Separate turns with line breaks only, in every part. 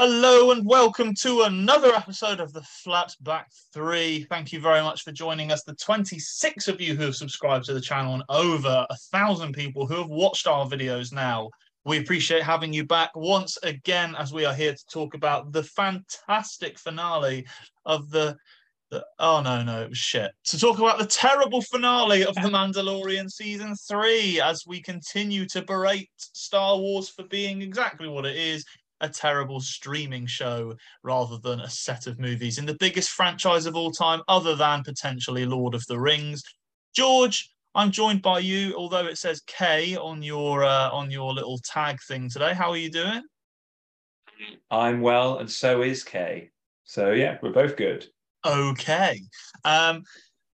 Hello and welcome to another episode of the Flatback 3. Thank you very much for joining us. The 26 of you who have subscribed to the channel and over a thousand people who have watched our videos now. We appreciate having you back once again as we are here to talk about the fantastic finale of the, the oh no, no, it was shit. To talk about the terrible finale of The Mandalorian season 3 as we continue to berate Star Wars for being exactly what it is a terrible streaming show rather than a set of movies in the biggest franchise of all time, other than potentially Lord of the Rings. George, I'm joined by you, although it says K on your uh, on your little tag thing today. How are you doing?
I'm well, and so is Kay. So yeah, we're both good.
Okay. Um,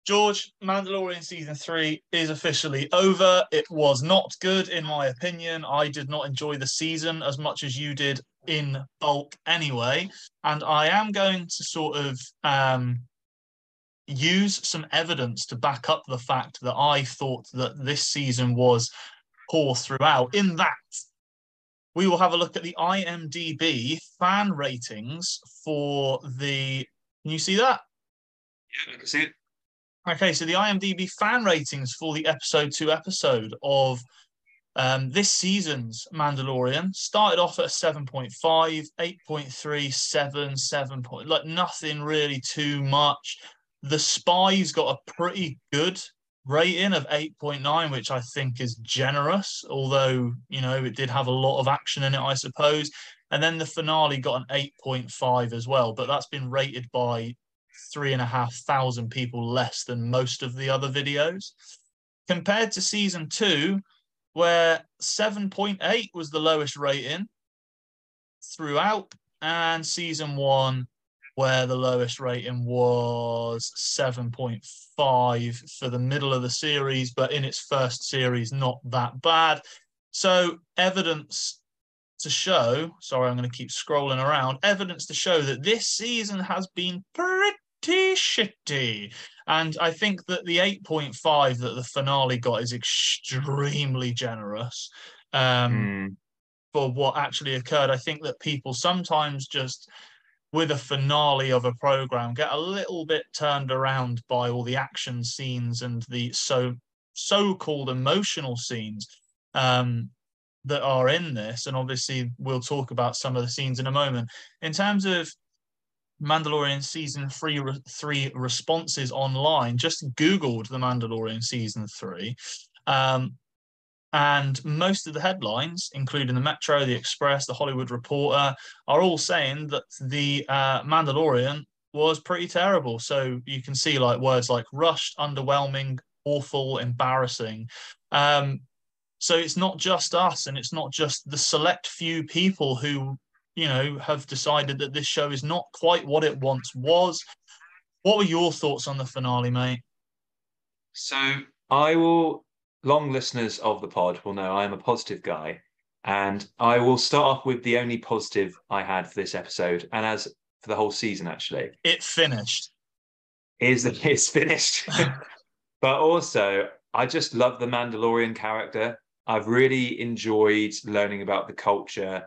George, Mandalorian season three is officially over. It was not good, in my opinion. I did not enjoy the season as much as you did in bulk anyway. And I am going to sort of um, use some evidence to back up the fact that I thought that this season was poor throughout, in that we will have a look at the IMDb fan ratings for the. Can you see that?
Yeah, I can see it.
Okay, so the IMDb fan ratings for the episode two episode of um, this season's Mandalorian started off at 7.5, 8.3, 7, 7 point, like nothing really too much. The Spies got a pretty good rating of 8.9, which I think is generous, although, you know, it did have a lot of action in it, I suppose. And then the finale got an 8.5 as well, but that's been rated by three and a half thousand people less than most of the other videos. Compared to season two, where 7.8 was the lowest rating throughout, and season one, where the lowest rating was 7.5 for the middle of the series, but in its first series, not that bad. So, evidence to show, sorry, I'm going to keep scrolling around, evidence to show that this season has been pretty shitty. And I think that the 8.5 that the finale got is extremely generous um,
Mm.
for what actually occurred. I think that people sometimes just, with a finale of a program, get a little bit turned around by all the action scenes and the so so-called emotional scenes um, that are in this. And obviously, we'll talk about some of the scenes in a moment. In terms of Mandalorian season three re- three responses online. Just googled the Mandalorian season three, um, and most of the headlines, including the Metro, the Express, the Hollywood Reporter, are all saying that the uh, Mandalorian was pretty terrible. So you can see like words like rushed, underwhelming, awful, embarrassing. Um, so it's not just us, and it's not just the select few people who you know, have decided that this show is not quite what it once was. What were your thoughts on the finale, mate?
So I will, long listeners of the pod will know I am a positive guy. And I will start off with the only positive I had for this episode, and as for the whole season, actually,
It finished.
is that it's finished. but also, I just love the Mandalorian character. I've really enjoyed learning about the culture.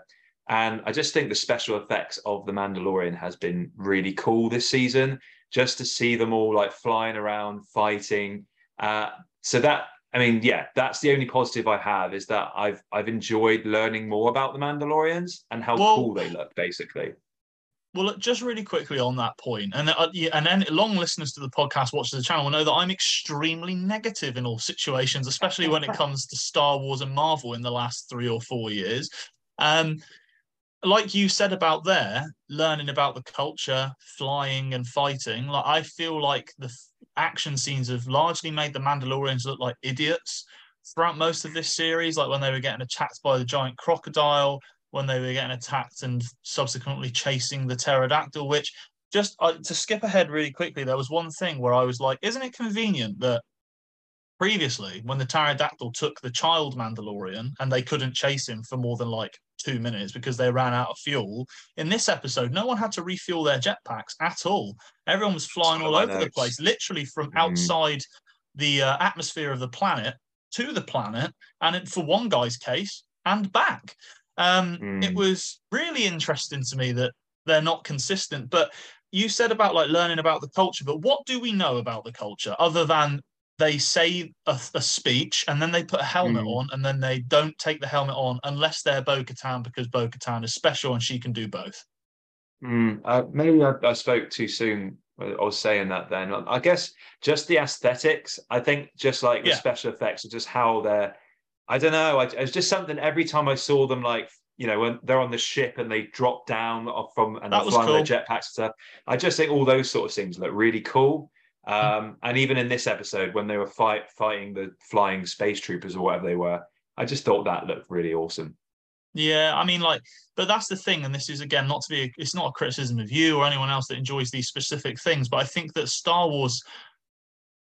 And I just think the special effects of the Mandalorian has been really cool this season. Just to see them all like flying around, fighting. Uh, so that I mean, yeah, that's the only positive I have is that I've I've enjoyed learning more about the Mandalorians and how
Well-
cool they look, basically.
Well, just really quickly on that point, and uh, yeah, and then long listeners to the podcast, watchers of the channel, will know that I'm extremely negative in all situations, especially when it comes to Star Wars and Marvel in the last three or four years. Um, like you said about there, learning about the culture, flying and fighting, like I feel like the action scenes have largely made the Mandalorians look like idiots throughout most of this series, like when they were getting attacked by the giant crocodile, when they were getting attacked and subsequently chasing the pterodactyl, which just uh, to skip ahead really quickly, there was one thing where I was like, isn't it convenient that previously when the pterodactyl took the child Mandalorian and they couldn't chase him for more than like two minutes because they ran out of fuel. In this episode, no one had to refuel their jetpacks at all. Everyone was flying all over the place, literally from
Mm.
outside the uh, atmosphere of the planet to the planet, and it, for one guy's case, and back. Um,
Mm.
It was really interesting to me that they're not consistent. But you said about like learning about the culture, but what do we know about the culture other than they say a, a speech and then they put a helmet
Mm.
on and then they don't take the helmet on unless they're Bo Katan because Bo Katan is special and she can do both.
Mm, uh, maybe I, I spoke too soon. I was saying that then. I guess just the aesthetics. I think just like the
Yeah.
special effects and just how they're. I don't know. I, it's just something. Every time I saw them, like you know, when they're on the ship and they drop down from and
That
they're flying
cool.
their jetpacks and stuff. I just think all those sort of things look really cool. Um, and even in this episode, when they were fight fighting the flying space troopers or whatever they were, I just thought that looked really awesome.
Yeah, I mean, like, but that's the thing, and this is again not to be, it's not a criticism of you or anyone else that enjoys these specific things, but I think that Star Wars,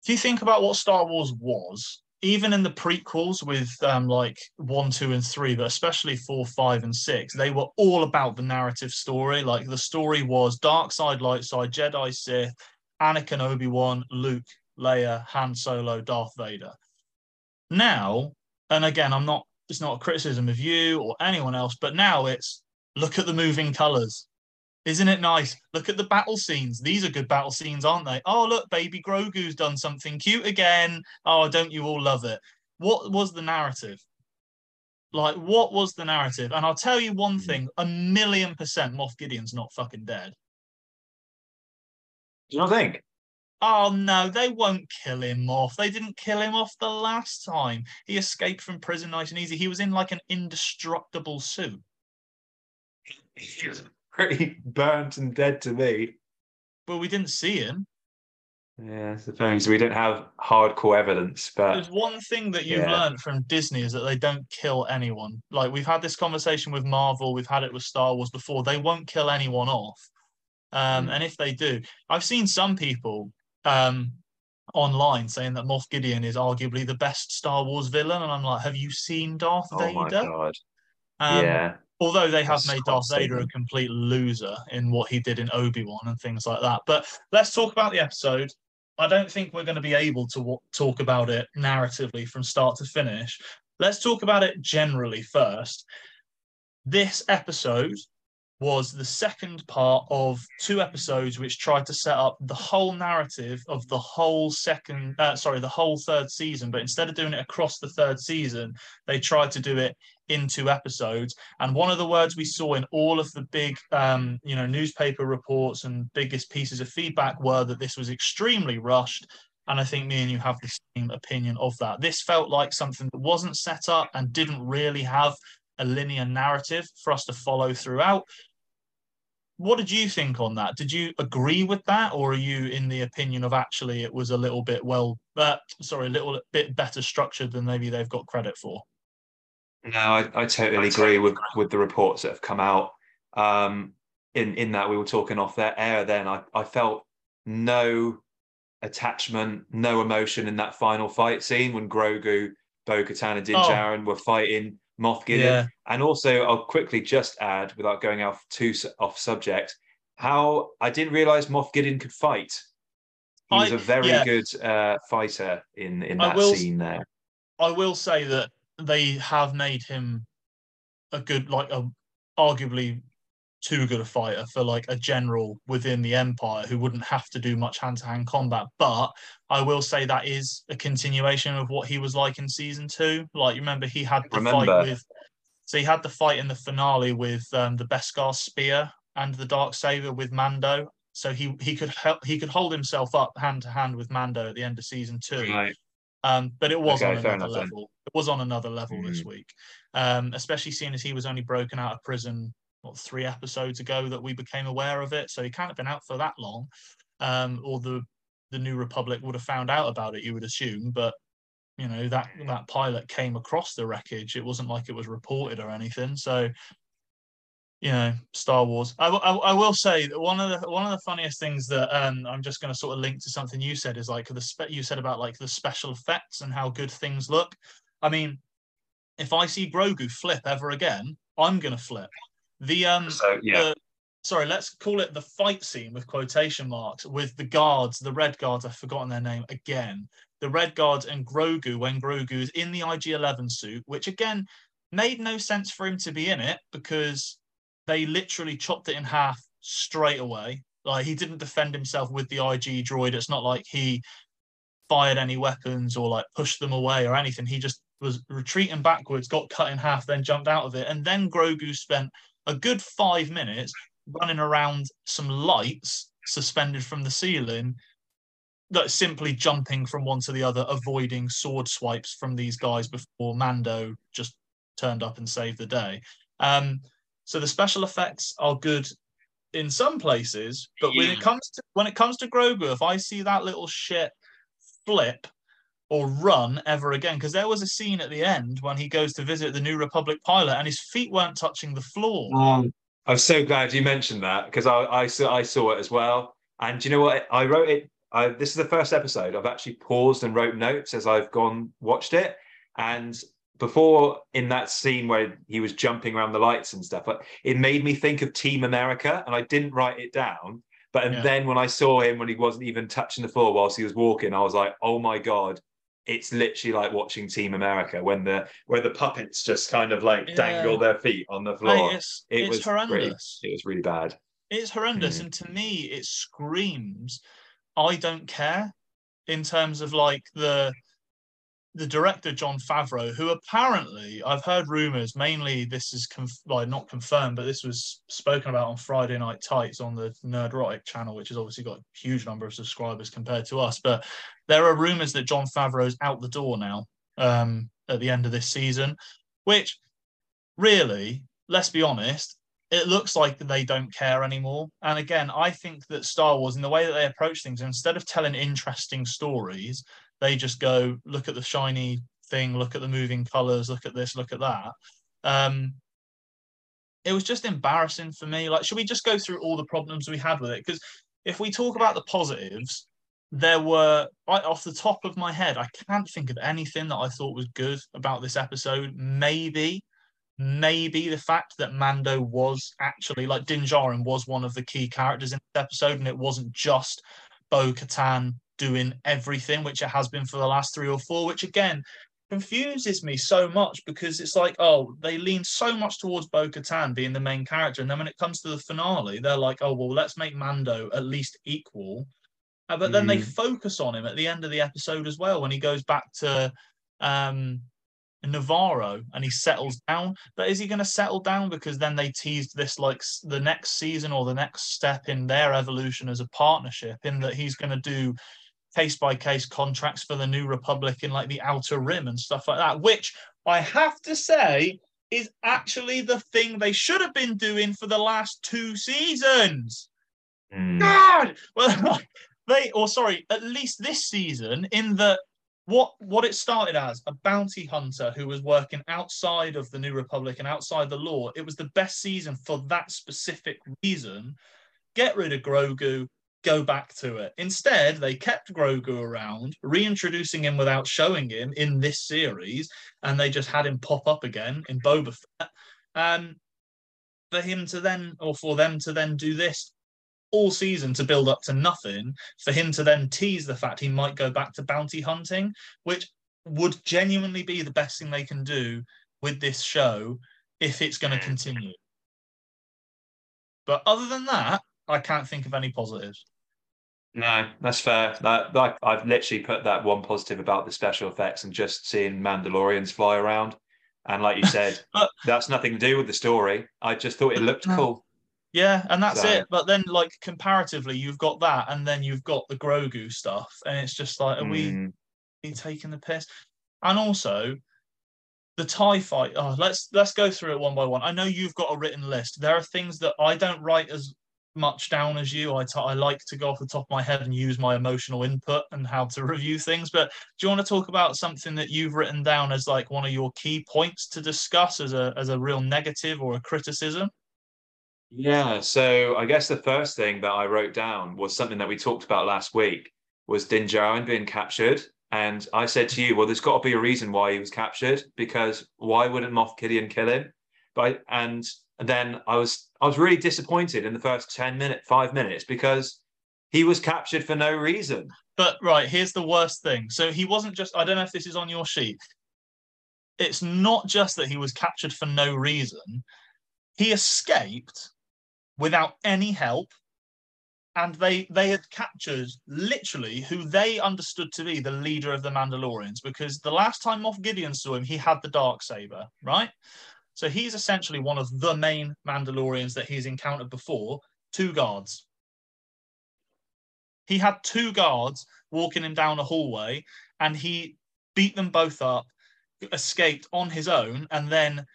if you think about what Star Wars was, even in the prequels with um, like one, two, and three, but especially four, five, and six, they were all about the narrative story. Like the story was dark side, light side, Jedi, Sith, Anakin, Obi Wan, Luke, Leia, Han Solo, Darth Vader. Now, and again, I'm not it's not a criticism of you or anyone else, but now it's look at the moving colors. Isn't it nice? Look at the battle scenes. These are good battle scenes, aren't they? Oh, look, baby Grogu's done something cute again. Oh, don't you all love it? What was the narrative? Like, what was the narrative? And I'll tell you one hmm. thing a million percent Moff Gideon's not fucking dead.
Do you not think?
Oh no, they won't kill him off. They didn't kill him off the last time. He escaped from prison nice and easy. He was in like an indestructible suit.
He was pretty burnt and dead to me.
But we didn't see him.
Yeah, I suppose we don't have hardcore evidence, but
There's one thing that you've
yeah.
learned from Disney is that they don't kill anyone. Like we've had this conversation with Marvel, we've had it with Star Wars before. They won't kill anyone off. Um,
Mm.
And if they do, I've seen some people um, online saying that Moff Gideon is arguably the best Star Wars villain, and I'm like, have you seen Darth
oh my
Vader?
god,
Um,
yeah,
although they have
That's
made Darth Vader a complete loser in what he did in Obi Wan and things like that. But let's talk about the episode. I don't think we're going to be able to w- talk about it narratively from start to finish. Let's talk about it generally first. This episode was the second part of two episodes which tried to set up the whole narrative of the whole second uh, sorry the whole third season. But instead of doing it across the third season they tried to do it in two episodes. And one of the words we saw in all of the big um, you know newspaper reports and biggest pieces of feedback were that this was extremely rushed. And i think me and you have the same opinion of that. This felt like something that wasn't set up and didn't really have a linear narrative for us to follow throughout what did you think on that did you agree with that or are you in the opinion of actually it was a little bit well uh, sorry a little bit better structured than maybe they've got credit for
no, I, I totally agree with with the reports that have come out. Um, in in that we were talking off their air, then I I felt no attachment, no emotion in that final fight scene when Grogu, Bo Katan, and Din
Oh.
Djarin were fighting Moff Gideon.
Yeah.
And also, I'll quickly just add, without going off too off subject, how I didn't realize Moff Gideon could fight. He was
I-
a very
yeah.
good uh, fighter in in that
will-
scene there.
I will say that they have made him a good, like a arguably too good a fighter for like a general within the empire who wouldn't have to do much hand-to-hand combat. But I will say that is a continuation of what he was like in season two. Like you remember he had the
Remember.
fight with so he had the fight in the finale with um, the Beskar spear and the dark saber with Mando. So he he could help he could hold himself up hand to hand with Mando at the end of season two.
Right.
Um, but it was
Okay,
on another
enough then.
level. It was on another level this
Mm.
week, um, especially seeing as he was only broken out of prison what three episodes ago that we became aware of it. So he can't have been out for that long, um, or the the New Republic would have found out about it. You would assume, but you know that that pilot came across the wreckage. It wasn't like it was reported or anything. So you know, Star Wars. I I will say that one of the one of the funniest things that um, I'm just going to sort of link to something you said is like the spe- you said about like the special effects and how good things look. I mean, if I see Grogu flip ever again, I'm going to flip. The um,
So yeah,
the- sorry, let's call it the fight scene with quotation marks with the guards, the red guards. I've forgotten their name again. The red guards and Grogu when Grogu is in the IG-11 suit, which again made no sense for him to be in it because they literally chopped it in half straight away. Like he didn't defend himself with the IG droid. It's not like he fired any weapons or like pushed them away or anything. He just was retreating backwards, got cut in half, then jumped out of it. And then Grogu spent a good five minutes running around some lights suspended from the ceiling, like simply jumping from one to the other, avoiding sword swipes from these guys before Mando just turned up and saved the day. Um, so the special effects are good in some places, but when it comes to when it comes to Grogu, if I see that little shit flip or run ever again, because there was a scene at the end when he goes to visit the New Republic pilot and his feet weren't touching the floor.
Um, I'm so glad you mentioned that because I, I saw I saw it as well. And you know what? I wrote it. I, this is the first episode. I've actually paused and wrote notes as I've gone watched it. And before in that scene where he was jumping around the lights and stuff, it made me think of Team America, and I didn't write it down. But and yeah. then when I saw him when he wasn't even touching the floor whilst he was walking, I was like, oh my god, it's literally like watching Team America when the where the puppets just kind of like yeah. dangle their feet on the floor.
it's, it it's was horrendous.
Really, it was really bad.
It's horrendous, mm. and to me, it screams, "I don't care." In terms of like the the director Jon Favreau, who apparently I've heard rumors. Mainly, this is conf- like not confirmed, but this was spoken about on Friday Night Tights on the Nerd Nerdrotic channel, which has obviously got a huge number of subscribers compared to us. But there are rumors that Jon Favreau's out the door now um, at the end of this season, which really, let's be honest, it looks like they don't care anymore. And again, I think that Star Wars, in the way that they approach things, instead of telling interesting stories, they just go, look at the shiny thing, look at the moving colors, look at this, look at that. Um, it was just embarrassing for me. Like, should we just go through all the problems we had with it? Because if we talk about the positives, there were right off the top of my head, I can't think of anything that I thought was good about this episode. Maybe, maybe the fact that Mando was actually like Din Djarin was one of the key characters in this episode, and it wasn't just Bo Katan doing everything, which it has been for the last three or four, which again confuses me so much because it's like, oh, they lean so much towards Bo Katan being the main character. And then when it comes to the finale, they're like, oh, well, let's make Mando at least equal. Uh, but then mm. they focus on him at the end of the episode as well when he goes back to um, Nevarro and he settles down. But is he going to settle down because then they teased this like the next season or the next step in their evolution as a partnership in that he's going to do case by case contracts for the New Republic in like the Outer Rim and stuff like that, which I have to say is actually the thing they should have been doing for the last two seasons. Mm. God, well, they or sorry, at least this season, in that what what it started as a bounty hunter who was working outside of the New Republic and outside the law. It was the best season for that specific reason. Get rid of Grogu, go back to it. Instead, they kept Grogu around, reintroducing him without showing him in this series, and they just had him pop up again in Boba Fett. Um, for him to then, or for them to then do this all season to build up to nothing, for him to then tease the fact he might go back to bounty hunting, which would genuinely be the best thing they can do with this show if it's going to mm. continue. But other than that, I can't think of any positives.
No, that's fair. That, that, I've literally put that one positive about the special effects and just seeing Mandalorians fly around. And like you said, but, that's nothing to do with the story. I just thought it looked no. cool.
Yeah, and that's so. it. But then, like comparatively, you've got that, and then you've got the Grogu stuff, and it's just like, are mm. we, hmm. we taking the piss? And also, the tie fight. Oh, let's let's go through it one by one. I know you've got a written list. There are things that I don't write as much down as you. I, t- I like to go off the top of my head and use my emotional input and how to review things. But do you want to talk about something that you've written down as like one of your key points to discuss as a as a real negative or a criticism?
Yeah. So I guess the first thing that I wrote down was something that we talked about last week was Din Djarin being captured. And I said to you, well, there's got to be a reason why he was captured because why wouldn't Moff Gideon kill him? But and and then I was I was really disappointed in the first 10 minutes, five minutes, because he was captured for no reason.
But right, here's the worst thing. So he wasn't just I don't know if this is on your sheet. it's not just that he was captured for no reason. He escaped without any help. And they they had captured literally who they understood to be the leader of the Mandalorians because the last time Moff Gideon saw him, he had the dark saber, right? So he's essentially one of the main Mandalorians that he's encountered before. Two guards. He had two guards walking him down a hallway, and he beat them both up, escaped on his own, and then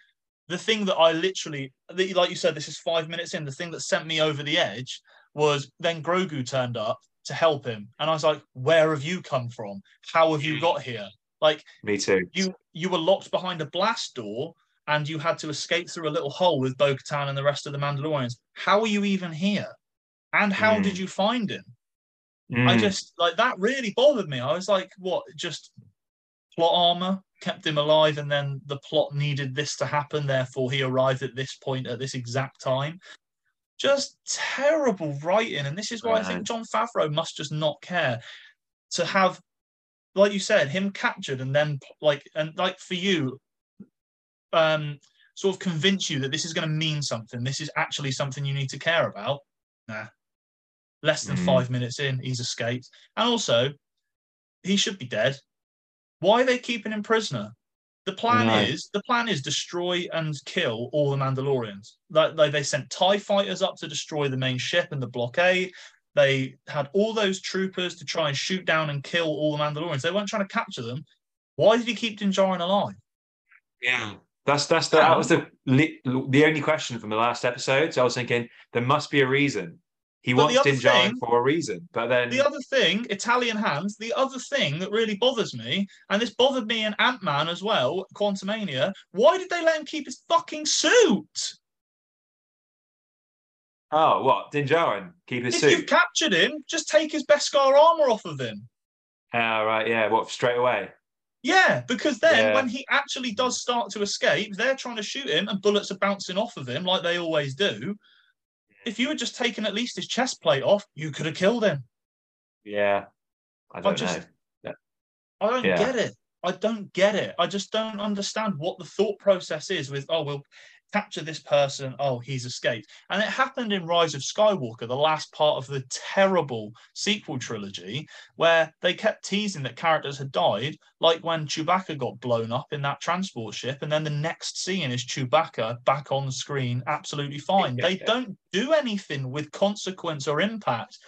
the thing that I literally, like you said, this is five minutes in. The thing that sent me over the edge was then Grogu turned up to help him, and I was like, "Where have you come from? How have you got here?" Like,
me too.
You you were locked behind a blast door, and you had to escape through a little hole with Bo-Katan and the rest of the Mandalorians. How are you even here? And how mm. did you find him? Mm. I just like that really bothered me. I was like, what? Just plot armor kept him alive, and then the plot needed this to happen. Therefore, he arrived at this point at this exact time. Just terrible writing, and this is why right. I think Jon Favreau must just not care to have, like you said, him captured and then like and like for you, um, sort of convince you that this is going to mean something. This is actually something you need to care about. Nah, Less than mm. five minutes in, he's escaped. And also, he should be dead. Why are they keeping him prisoner? The plan no. is the plan is destroy and kill all the Mandalorians. Like, like they sent Tie fighters up to destroy the main ship and the blockade. They had all those troopers to try and shoot down and kill all the Mandalorians. They weren't trying to capture them. Why did he keep Din Djarin alive?
Yeah, that's that's the, that was the the only question from the last episode. So I was thinking there must be a reason. He but wants Din Djarin for a reason, but then
the other thing, Italian hands. The other thing that really bothers me, and this bothered me in Ant Man as well, Quantumania. Why did they let him keep his fucking suit?
Oh, what Din Djarin keep his
if
suit?
If you've captured him, just take his Beskar armor off of him.
Oh, right, yeah. What straight away?
Yeah, because then yeah. when he actually does start to escape, they're trying to shoot him and bullets are bouncing off of him like they always do if you had just taken at least his chest plate off, you could have killed him.
Yeah. I don't I just, know. I
don't yeah. get it. I don't get it. I just don't understand what the thought process is with, oh, we'll capture this person. Oh, he's escaped. And it happened in Rise of Skywalker, the last part of the terrible sequel trilogy, where they kept teasing that characters had died, like when Chewbacca got blown up in that transport ship. And then the next scene is Chewbacca back on screen, absolutely fine. they don't do anything with consequence or impact.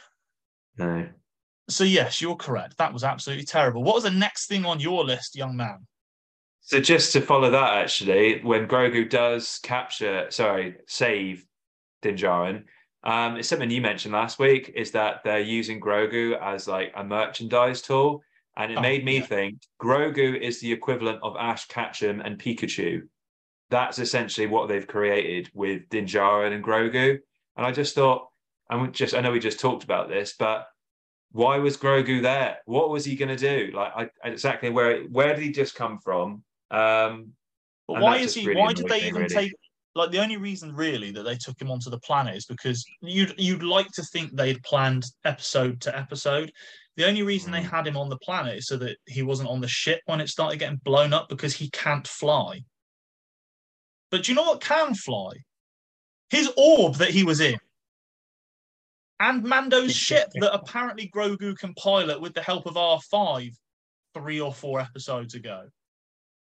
No.
So, yes, you're correct. That was absolutely terrible. What was the next thing on your list, young man?
So just to follow that, actually, when Grogu does capture, sorry, save Din Djarin, um, it's something you mentioned last week is that they're using Grogu as like a merchandise tool. And it oh, made me yeah. think Grogu is the equivalent of Ash Ketchum and Pikachu. That's essentially what they've created with Din Djarin and Grogu. And I just thought, and just I know we just talked about this, but why was Grogu there? What was he going to do? Like I, exactly where where did he just come from? Um,
but why is he? Really why did they even really. take? Like the only reason really that they took him onto the planet is because you'd you'd like to think they'd planned episode to episode. The only reason mm. they had him on the planet is so that he wasn't on the ship when it started getting blown up because he can't fly. But do you know what can fly? His orb that he was in. And Mando's ship that apparently Grogu can pilot with the help of R5 three or four episodes ago.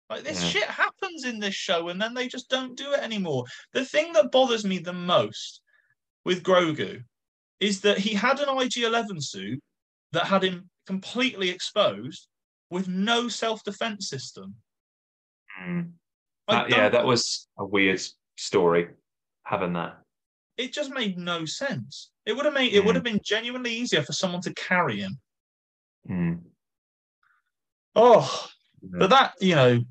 Like this yeah. shit happens in this show, and then they just don't do it anymore. The thing that bothers me the most with Grogu is that he had an IG 11 suit that had him completely exposed with no self defense system.
Mm. That, yeah, that was a weird story having that.
It just made no sense. It would have made mm. it would have been genuinely easier for someone to carry him.
Mm.
Oh, but that you know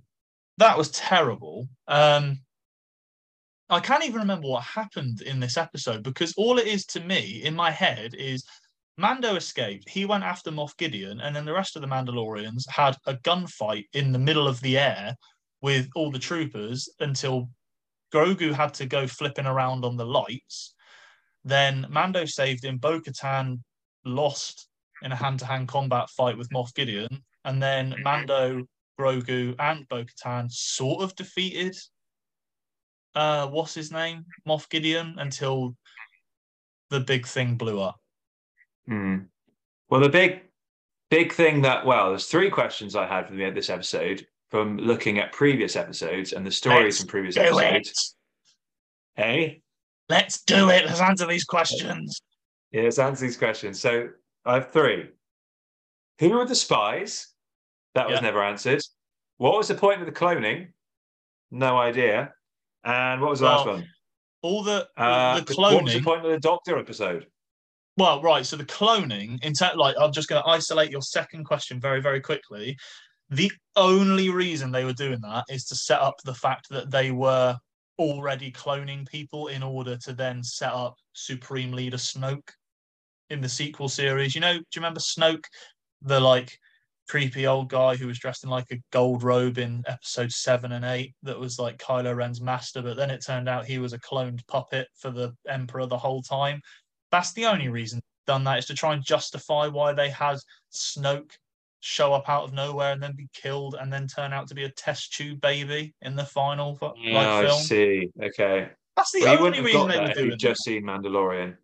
that was terrible. Um, I can't even remember what happened in this episode because all it is to me in my head is Mando escaped. He went after Moff Gideon, and then the rest of the Mandalorians had a gunfight in the middle of the air with all the troopers until Grogu had to go flipping around on the lights. Then Mando saved him. Bo Katan lost in a hand to hand combat fight with Moff Gideon. And then Mando Grogu, and Bo Katan sort of defeated uh what's his name? Moff Gideon until the big thing blew up.
Hmm. Well, the big, big thing that well, there's three questions I had from the end of this episode from looking at previous episodes and the stories
Let's
from previous episodes.
it.
Hey,
Let's do it. Let's answer these questions.
yeah, let's answer these questions. So I have three. Who are the spies? That was
Yeah.
never answered. What was the point of the cloning? No idea. And what was the last one?
All the
Uh,
the
What was the point of the Doctor episode?
Well, right. So the cloning, in ter- like, I'm just going to isolate your second question very, very quickly. The only reason they were doing that is to set up the fact that they were already cloning people in order to then set up Supreme Leader Snoke in the sequel series. You know, do you remember Snoke, the like creepy old guy who was dressed in like a gold robe in episode seven and eight that was like Kylo Ren's master, but then it turned out he was a cloned puppet for the Emperor the whole time. That's the only reason they've done that is to try and justify why they had Snoke show up out of nowhere and then be killed and then turn out to be a test tube baby in the final like
Oh, I see. Okay.
That's the
Well,
only reason they were doing
you'd just seen Mandalorian.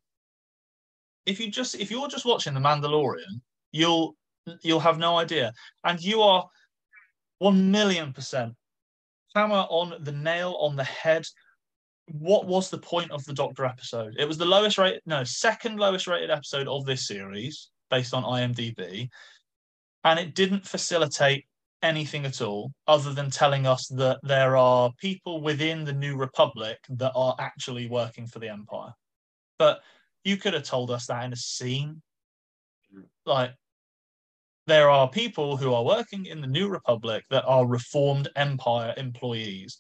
if you just if you're just watching the Mandalorian, you'll you'll have no idea, and you are one million percent hammer on the nail on the head. What was the point of the Doctor episode? It was the lowest rated, no, second lowest rated episode of this series based on IMDb, and it didn't facilitate anything at all other than telling us that there are people within the New Republic that are actually working for the Empire. But you could have told us that in a scene. Like, there are people who are working in the New Republic that are reformed Empire employees.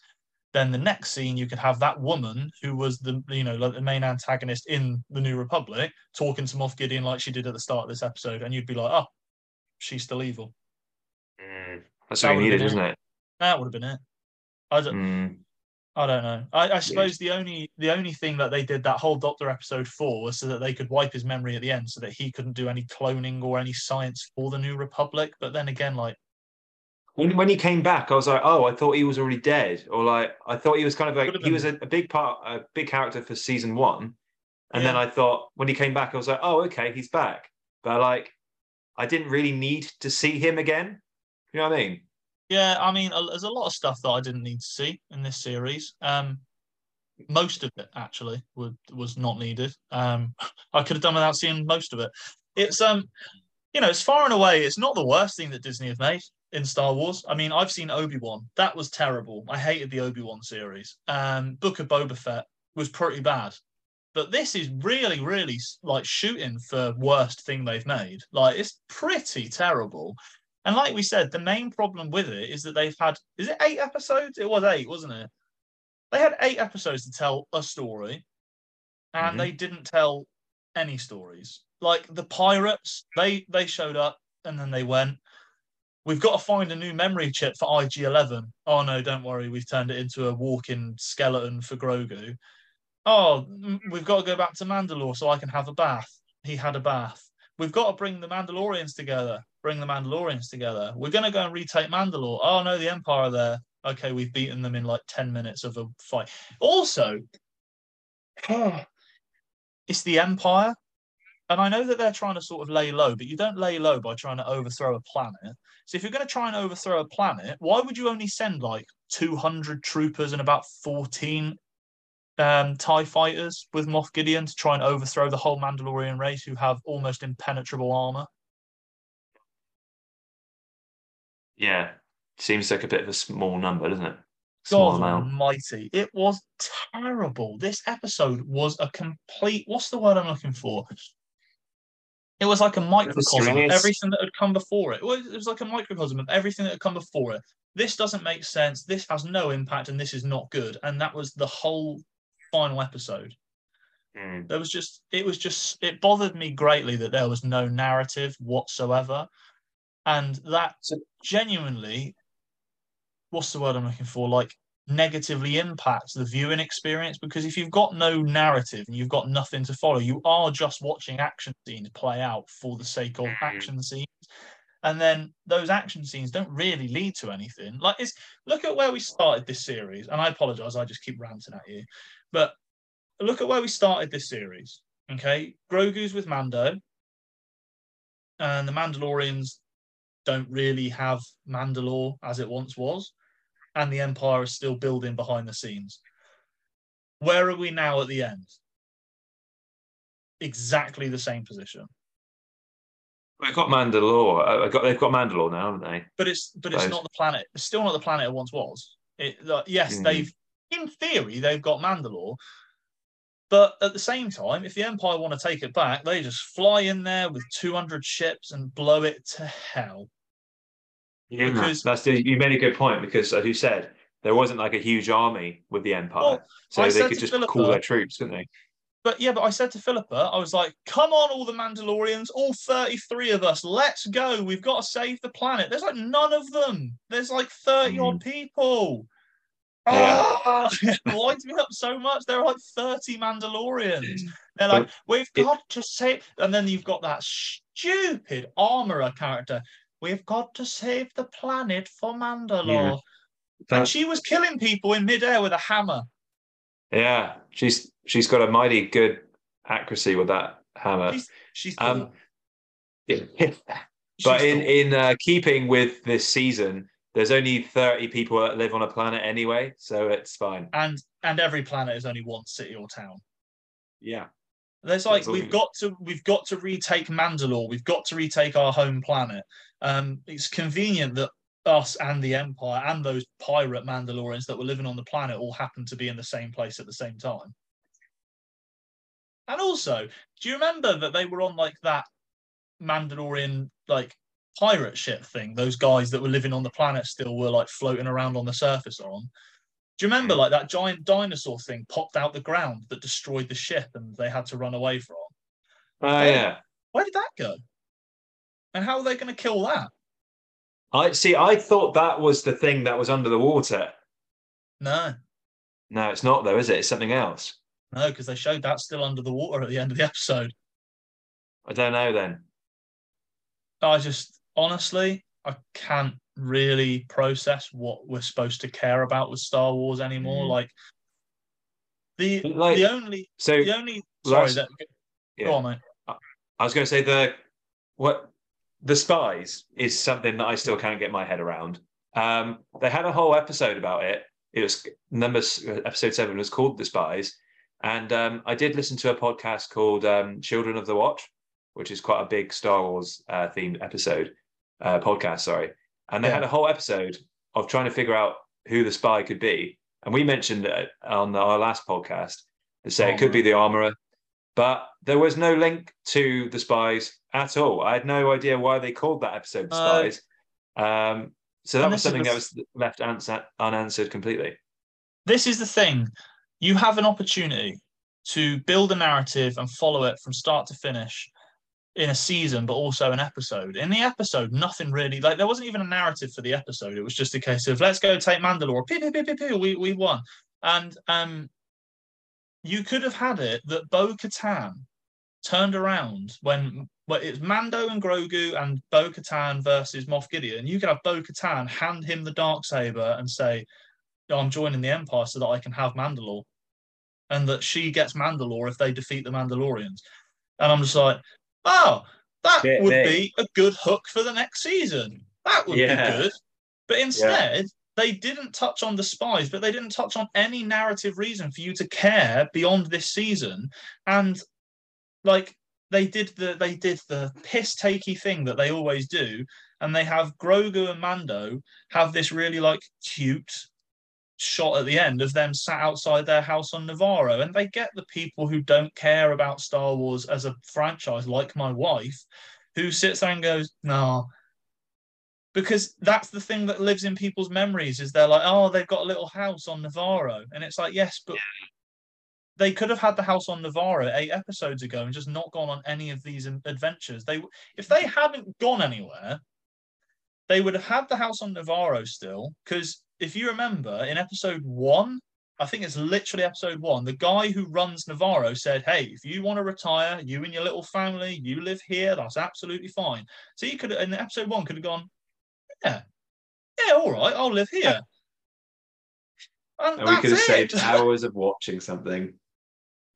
Then the next scene, you could have that woman who was the you know like the main antagonist in the New Republic talking to Moff Gideon like she did at the start of this episode, and you'd be like, oh, she's still evil.
That's
That
what you
would've
needed,
been
wasn't it?
That would have been it. I don't.
Mm.
I don't know. I, I suppose the only the only thing that they did that whole Doctor episode for was so that they could wipe his memory at the end, so that he couldn't do any cloning or any science for the New Republic. But then again, like
When, when he came back, I was like, oh, I thought he was already dead, or like I thought he was kind of like he was a, a big part, a big character for season one, and then I thought when he came back, I was like, oh, okay, he's back, but like I didn't really need to see him again. You know what I mean?
Yeah, I mean, there's a lot of stuff that I didn't need to see in this series. Um, most of it actually would was not needed. Um, I could have done without seeing most of it. It's um, you know, it's far and away. It's not the worst thing that Disney have made in Star Wars. I mean, I've seen Obi Wan. That was terrible. I hated the Obi Wan series. Um, Book of Boba Fett was pretty bad. But this is really, really like shooting for worst thing they've made. Like it's pretty terrible. And like we said, the main problem with it is that they've had is it eight episodes? It was eight, wasn't it? They had eight episodes to tell a story, and
Mhm.
they didn't tell any stories. Like the pirates, they they showed up and then they went. We've got to find a new memory chip for IG11. Oh no, don't worry, we've turned it into a walking skeleton for Grogu. Oh, we've got to go back to Mandalore so I can have a bath. He had a bath. We've got to bring the Mandalorians together. Bring the Mandalorians together. We're going to go and retake Mandalore. Oh no, the Empire are there. Okay, we've beaten them in like 10 minutes of a fight. Also, it's the Empire. And I know that they're trying to sort of lay low, but you don't lay low by trying to overthrow a planet. So if you're going to try and overthrow a planet, why would you only send like 200 troopers and about 14 um, TIE fighters with Moff Gideon to try and overthrow the whole Mandalorian race who have almost impenetrable armor?
Yeah, seems like a bit of a small number, doesn't it? Small
God
amount.
almighty. It was terrible. This episode was a complete, what's the word I'm looking for? It was like a microcosm of everything that had come before it. It was, it was like a microcosm of everything that had come before it. This doesn't make sense. This has no impact and this is not good. And that was the whole final episode.
Mm.
There was just, it was just, it bothered me greatly that there was no narrative whatsoever. And that
So-
genuinely, what's the word I'm looking for? Like, negatively impacts the viewing experience because if you've got no narrative and you've got nothing to follow, you are just watching action scenes play out for the sake of
Mhm.
action scenes. and then those action scenes don't really lead to anything. Like, it's look at where we started this series, and I apologize, I just keep ranting at you, but look at where we started this series. Okay, Grogu's with Mando, and the Mandalorians don't really have Mandalore as it once was, and the Empire is still building behind the scenes. Where are we now at the end? Exactly the same position.
They've got Mandalore. Uh, got, they've got Mandalore now, haven't they?
But it's but it's
Right.
not the planet. It's still not the planet it once was. It like, yes,
Mhm.
they've in theory they've got Mandalore, but at the same time, if the Empire want to take it back, they just fly in there with two hundred ships and blow it to hell.
Yeah,
Because-
that's the, you made a good point because, as you said, there wasn't like a huge army with the Empire,
Well,
so
I
they could just
Philippa-
call their troops, couldn't they?
But yeah, but I said to Philippa, I was like, come on, all the Mandalorians, all 33 of us, let's go. We've got to save the planet. There's like none of them. There's like 30 odd people.
Yeah.
Ah, it winds me up so much. There are like 30 Mandalorians. They're like, we've
it-
got to save. And then you've got that stupid armorer character. We've got to save the planet for Mandalore. And
That-
she was killing people in midair with a hammer.
yeah, she's she's got a mighty good accuracy with that hammer.
She's, she's
Um,
cool.
but in in uh, keeping with this season, there's only 30 people that live on a planet anyway, so it's fine.
and and every planet is only one city or town.
Yeah,
There's like we've got to we've got to retake Mandalore. We've got to retake our home planet. Um, it's convenient that us and the Empire and those pirate Mandalorians that were living on the planet all happen to be in the same place at the same time. And also, do you remember that they were on like that Mandalorian like pirate ship thing? Those guys that were living on the planet still were like floating around on the surface on. Do you remember like that giant dinosaur thing popped out the ground that destroyed the ship and they had to run away from?
oh yeah.
Where did that go? And how are they going to kill that?
I see. I thought that was the thing that was under the water.
No,
No, it's not though, is it? It's something else.
no, because they showed that still under the water at the end of the episode.
I don't know then.
I just honestly, I can't really process what we're supposed to care about with Star Wars anymore.
Mhm.
Like the
Like-
the only
So
the only sorry
last-
that
yeah.
go on mate.
I was going to say the what the spies is something that I still can't get my head around. Um, they had a whole episode about it. It was number episode seven was called the spies, and um, I did listen to a podcast called um, Children of the Watch, which is quite a big Star Wars uh, themed episode uh, podcast. Sorry, and they
Yeah.
had a whole episode of trying to figure out who the spy could be, and we mentioned it on our last podcast to say it could be the armorer, but there was no link to the spies at all. I had no idea why they called that episode the
No.
spies. Um, so that was something that was left answer, unanswered completely.
this is the thing you have an opportunity to build a narrative and follow it from start to finish in a season but also an episode. In the episode nothing really like there wasn't even a narrative for the episode. It was just a case of let's go take mandalore. Pew, pew, pew, pew, pew, we, we won. And um you could have had it that bo katan turned around when well, it's Mando and Grogu and Bo Katan versus Moff Gideon. You could have Bo Katan hand him the dark saber and say, "Oh, I'm joining the Empire so that I can have Mandalore, and that she gets Mandalore if they defeat the Mandalorians. And I'm just like, oh, that
Bit
would
big.
be a good hook for the next season. That would
Yeah.
be good. But instead, they didn't touch on the spies, but they didn't touch on any narrative reason for you to care beyond this season. And like they did the they did the piss takey thing that they always do, and they have Grogu and Mando have this really like cute shot at the end of them sat outside their house on Nevarro, and they get the people who don't care about Star Wars as a franchise, like my wife, who sits there and goes, "No." Because that's the thing that lives in people's memories is they're like, oh, they've got a little house on Nevarro. And it's like, yes, but they could have had the house on Nevarro eight episodes ago and just not gone on any of these adventures. They, if they mm-hmm. hadn't gone anywhere, they would have had the house on Navarro still. Because if you remember, in episode one, I think it's literally episode one. The guy who runs Nevarro said, Hey, if you want to retire, you and your little family, you live here, that's absolutely fine. So you could, in episode one, could have gone, Yeah, yeah, all right, I'll live here.
And, and we could have it. saved hours of watching something.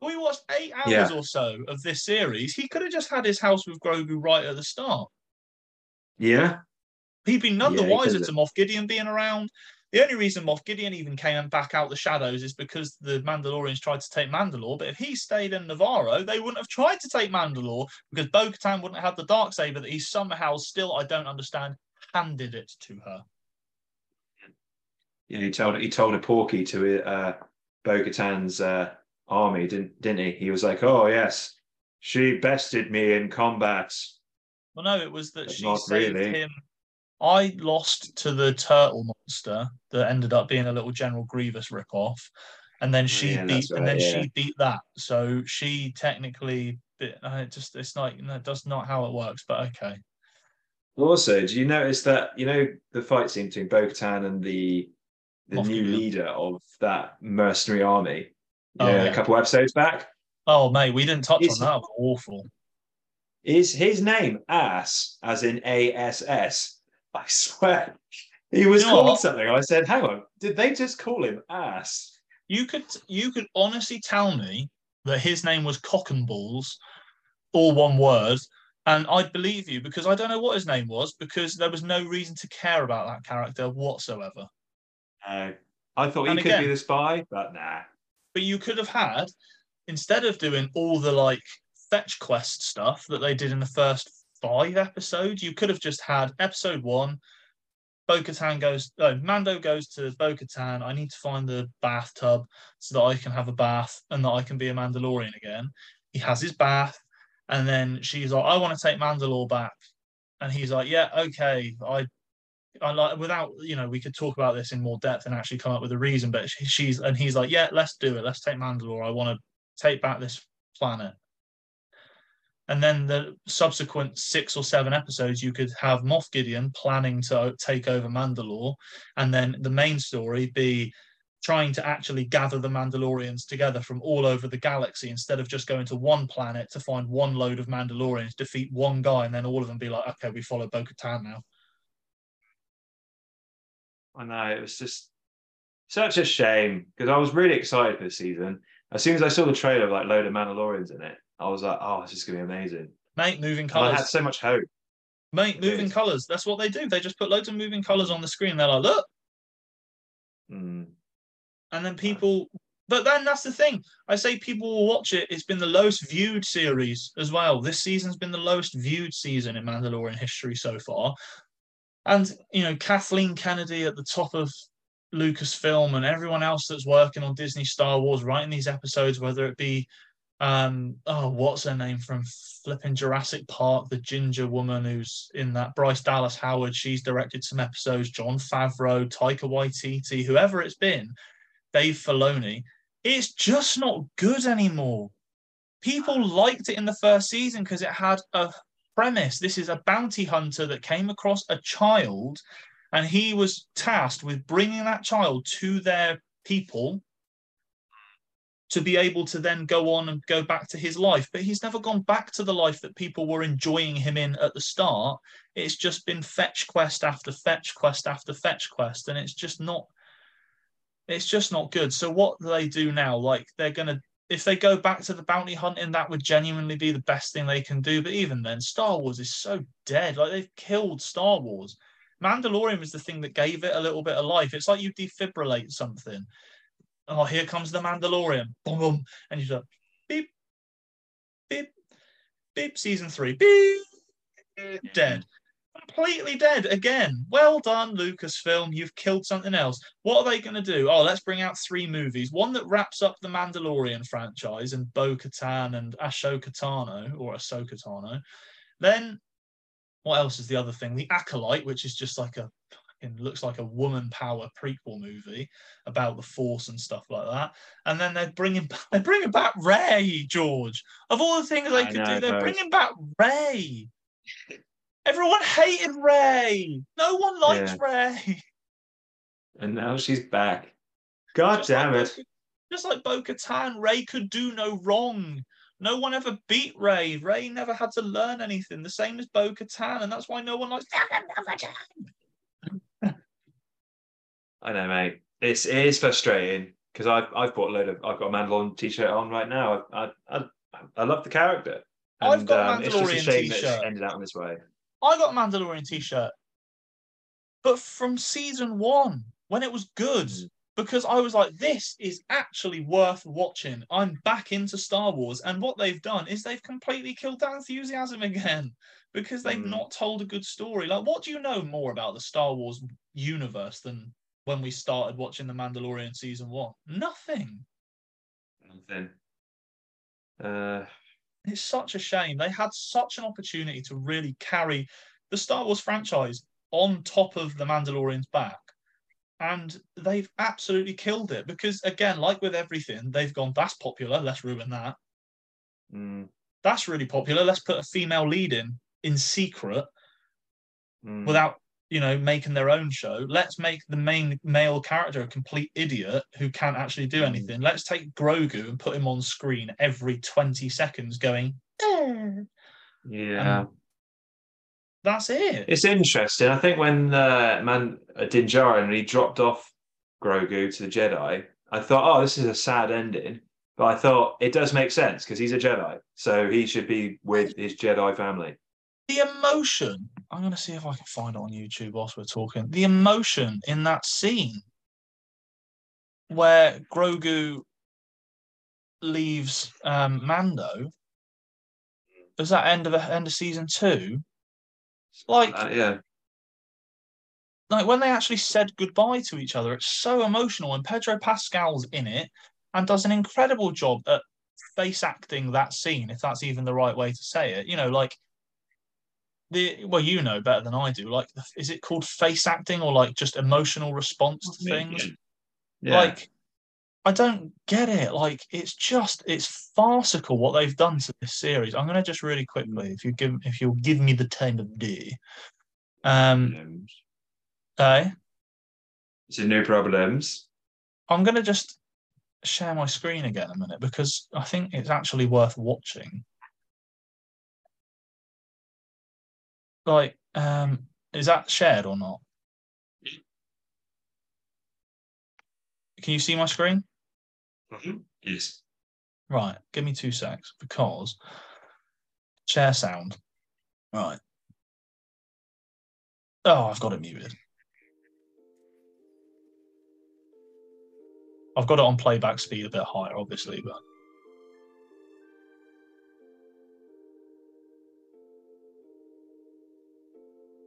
We watched eight hours yeah. or so of this series. He could have just had his house with Grogu right at the start.
Yeah.
He'd be none yeah, the wiser to Moff Gideon being around. The only reason Moff Gideon even came back out the shadows is because the Mandalorians tried to take Mandalore. But if he stayed in Nevarro, they wouldn't have tried to take Mandalore because Bo Katan wouldn't have had the dark saber that he somehow still, I don't understand, handed it to her.
Yeah, he told he told a porky to uh, Bo Katan's uh, army, didn't didn't he? He was like, "Oh yes, she bested me in combat."
Well, no, it was that but she saved really. him I lost to the turtle monster that ended up being a little General Grievous ripoff, and then she yeah, beat right, and then yeah. she beat that. So she technically, uh, just it's like no, that's not how it works. But okay.
Also, do you notice that you know the fight scene between Bo-Katan and the the Moff new leader of that mercenary army? Oh, yeah, a couple episodes back.
Oh mate, we didn't touch on that. that awful.
Is his name Ass, as in A S S? I swear. He was you know called what? something. I said, hang on, did they just call him ass?
You could you could honestly tell me that his name was Cock and Balls, all one word, and I'd believe you because I don't know what his name was because there was no reason to care about that character whatsoever.
Uh, I thought and he again, could be the spy, but nah.
But you could have had, instead of doing all the like fetch quest stuff that they did in the first five episodes. You could have just had episode one. Bo Katan goes, oh, Mando goes to Bo Katan. I need to find the bathtub so that I can have a bath and that I can be a Mandalorian again. He has his bath, and then she's like, I want to take Mandalore back. And he's like, Yeah, okay. I I like without you know we could talk about this in more depth and actually come up with a reason but she's and he's like yeah let's do it let's take Mandalore I want to take back this planet and then the subsequent six or seven episodes, you could have Moff Gideon planning to take over Mandalore, and then the main story be trying to actually gather the Mandalorians together from all over the galaxy instead of just going to one planet to find one load of Mandalorians, defeat one guy, and then all of them be like, okay, we follow Bo Katan now.
I know, it was just such a shame because I was really excited for the season. As soon as I saw the trailer like load of Mandalorians in it, I was like, oh, this is going to be amazing.
Mate, moving colours.
I had so much hope.
Mate, moving colours. That's what they do. They just put loads of moving colours on the screen. They're like, look.
Mm.
And then people, but then that's the thing. I say people will watch it. It's been the lowest viewed series as well. This season's been the lowest viewed season in Mandalorian history so far. And, you know, Kathleen Kennedy at the top of Lucasfilm and everyone else that's working on Disney Star Wars writing these episodes, whether it be um oh what's her name from flipping Jurassic Park the ginger woman who's in that Bryce Dallas Howard she's directed some episodes Jon Favreau Taika Waititi whoever it's been Dave Filoni it's just not good anymore. People liked it in the first season because it had a premise. This is a bounty hunter that came across a child and he was tasked with bringing that child to their people to be able to then go on and go back to his life. But he's never gone back to the life that people were enjoying him in at the start. It's just been fetch quest after fetch quest after fetch quest, and it's just not. It's just not good. So what do they do now? Like they're gonna, if they go back to the bounty hunting, that would genuinely be the best thing they can do. But even then, Star Wars is so dead. Like they've killed Star Wars. Mandalorian was the thing that gave it a little bit of life. It's like you defibrillate something oh, here comes the Mandalorian. Boom, boom. And you like, beep, beep, beep, season three, beep, dead. Completely dead again. Well done, Lucasfilm. You've killed something else. What are they going to do? Oh, let's bring out three movies. One that wraps up the Mandalorian franchise and Bo Katan and Ashoka Tano or Ahsoka Tano. Then, what else is the other thing? The Acolyte, which is just like a looks like a woman power prequel movie about the force and stuff like that. And then they're bringing they're bringing back Rey George. Of all the things they I could know, do, they're bringing back Rey. Everyone hated Rey. No one liked yeah. Rey.
And now she's back. God just damn like, it.
Just like Bo Katan, Rey could do no wrong. No one ever beat Rey. Rey never had to learn anything. The same as Bo Katan, and that's why no one likes.
I know, mate. It's it is frustrating because I've I've bought a load of I've got a Mandalorian t-shirt on right now. I I I, I love the character.
I've got a
um, it's just a
Mandalorian
shame that it's
t-shirt.
ended out in this way.
I got a Mandalorian t-shirt, but from season one when it was good,
Mm.
because I was like, this is actually worth watching. I'm back into Star Wars, and what they've done is they've completely killed that enthusiasm again because they've
Mm.
not told a good story. Like, what do you know more about the Star Wars universe than when we started watching The Mandalorian season one? Nothing.
Nothing. Uh,
It's such a shame. They had such an opportunity to really carry the Star Wars franchise on top of the Mandalorian's back. And they've absolutely killed it because, again, like with everything, they've gone, that's popular, let's ruin that.
mm,
That's really popular, let's put a female lead in in secret
mm.
without, you know, making their own show. Let's make the main male character a complete idiot who can't actually do
Mm.
anything. Let's take Grogu and put him on screen every 20 seconds going, "Eh."
yeah.
um, that's it.
It's interesting. I think when uh, man uh, Djarin he dropped off Grogu to the Jedi, I thought, oh, this is a sad ending. But I thought it does make sense because he's a Jedi, so he should be with his Jedi family.
The emotion. I'm going to see if i can find it on youtube whilst we're talking. The emotion in that scene where grogu leaves um, mando. Is that end of the end of season two? Like
Uh, yeah,
like when they actually said goodbye to each other it's so emotional and pedro pascal's in it and does an incredible job at face acting that scene if that's even the right way to say it. You know like the well you know better than i do like is it called face acting or like just emotional response to things?
Yeah.
like i don't get it. Like it's just it's farcical what they've done to this series. I'm going to just really quickly if you give if you'll give me the time of day. Um okay
so no problems.
I'm going to just share my screen again a minute because I think it's actually worth watching. Like, um, is that shared or not? Can you see my screen?
Yes.
Right, give me two secs because share sound. Right. Oh, I've got it muted. I've got it on playback speed a bit higher, obviously, but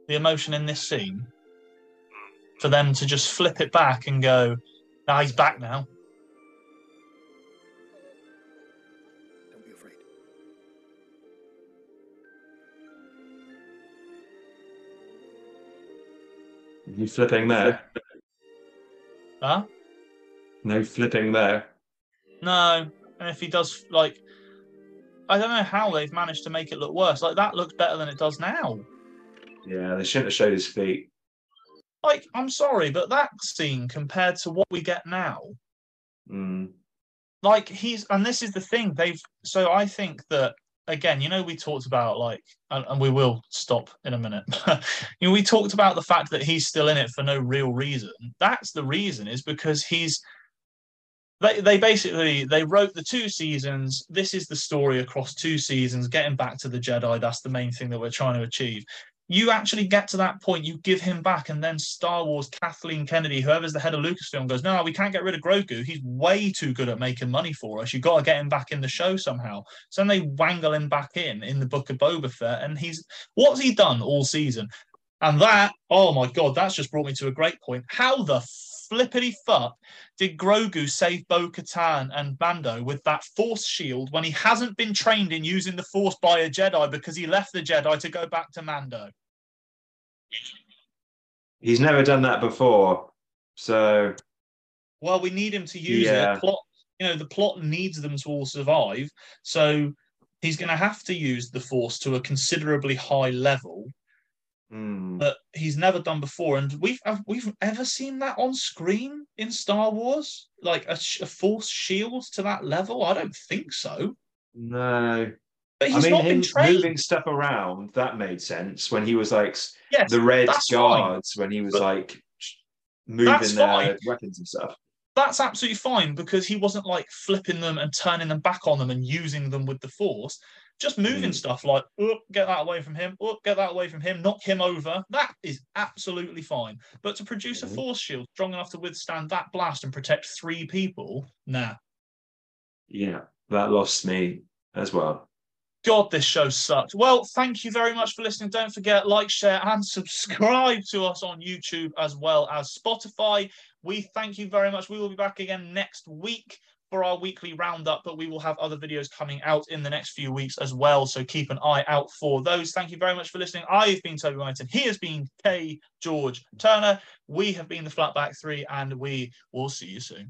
the emotion in this scene for them to just flip it back and go, "Now he's back now."
Don't be afraid.
You flipping there?
Huh?
No flipping there.
No, and if he does, like, I don't know how they've managed to make it look worse. Like that looks better than it does now.
Yeah, they shouldn't have showed his feet.
Like, I'm sorry, but that scene compared to what we get now,
Mm.
like he's and this is the thing they've so i think that again you know we talked about like and, and we will stop in a minute you know we talked about the fact that he's still in it for no real reason that's the reason is because he's they, they basically they wrote the two seasons this is the story across two seasons getting back to the jedi that's the main thing that we're trying to achieve you actually get to that point, you give him back, and then Star Wars, Kathleen Kennedy, whoever's the head of Lucasfilm, goes, No, we can't get rid of Grogu. He's way too good at making money for us. You've got to get him back in the show somehow. So then they wangle him back in in the book of Boba Fett, and he's what's he done all season? And that, oh my god, that's just brought me to a great point. How the flippity fuck did Grogu save Bo Katan and Mando with that force shield when he hasn't been trained in using the force by a Jedi because he left the Jedi to go back to Mando?
He's never done that before. So
Well, we need him to use
Yeah.
it. Plot, you know, the plot needs them to all survive. So he's going to have to use the force to a considerably high level.
Mm.
that he's never done before, and we've have, we've ever seen that on screen in Star Wars, like a, a force shield to that level. I don't think so.
No,
But
I mean
not
him
been trained.
moving stuff around that made sense when he was like
yes,
the red
that's fine.
guards when he was
But
like moving their
fine.
weapons and stuff.
that's absolutely fine because he wasn't like flipping them and turning them back on them and using them with the force. Just moving
Mm.
stuff like, oh, get that away from him, oh, get that away from him, knock him over. That is absolutely fine. But to produce a
Mhm.
force shield strong enough to withstand that blast and protect three people, nah.
Yeah, that lost me as well.
God, this show sucked. Well, thank you very much for listening. Don't forget, like, share, and subscribe to us on YouTube as well as Spotify. We thank you very much. We will be back again next week for our weekly roundup, but we will have other videos coming out in the next few weeks as well. So keep an eye out for those. Thank you very much for listening. I've been Toby Wellington. He has been K. George Turner. We have been the Flatback Three, and we will see you soon.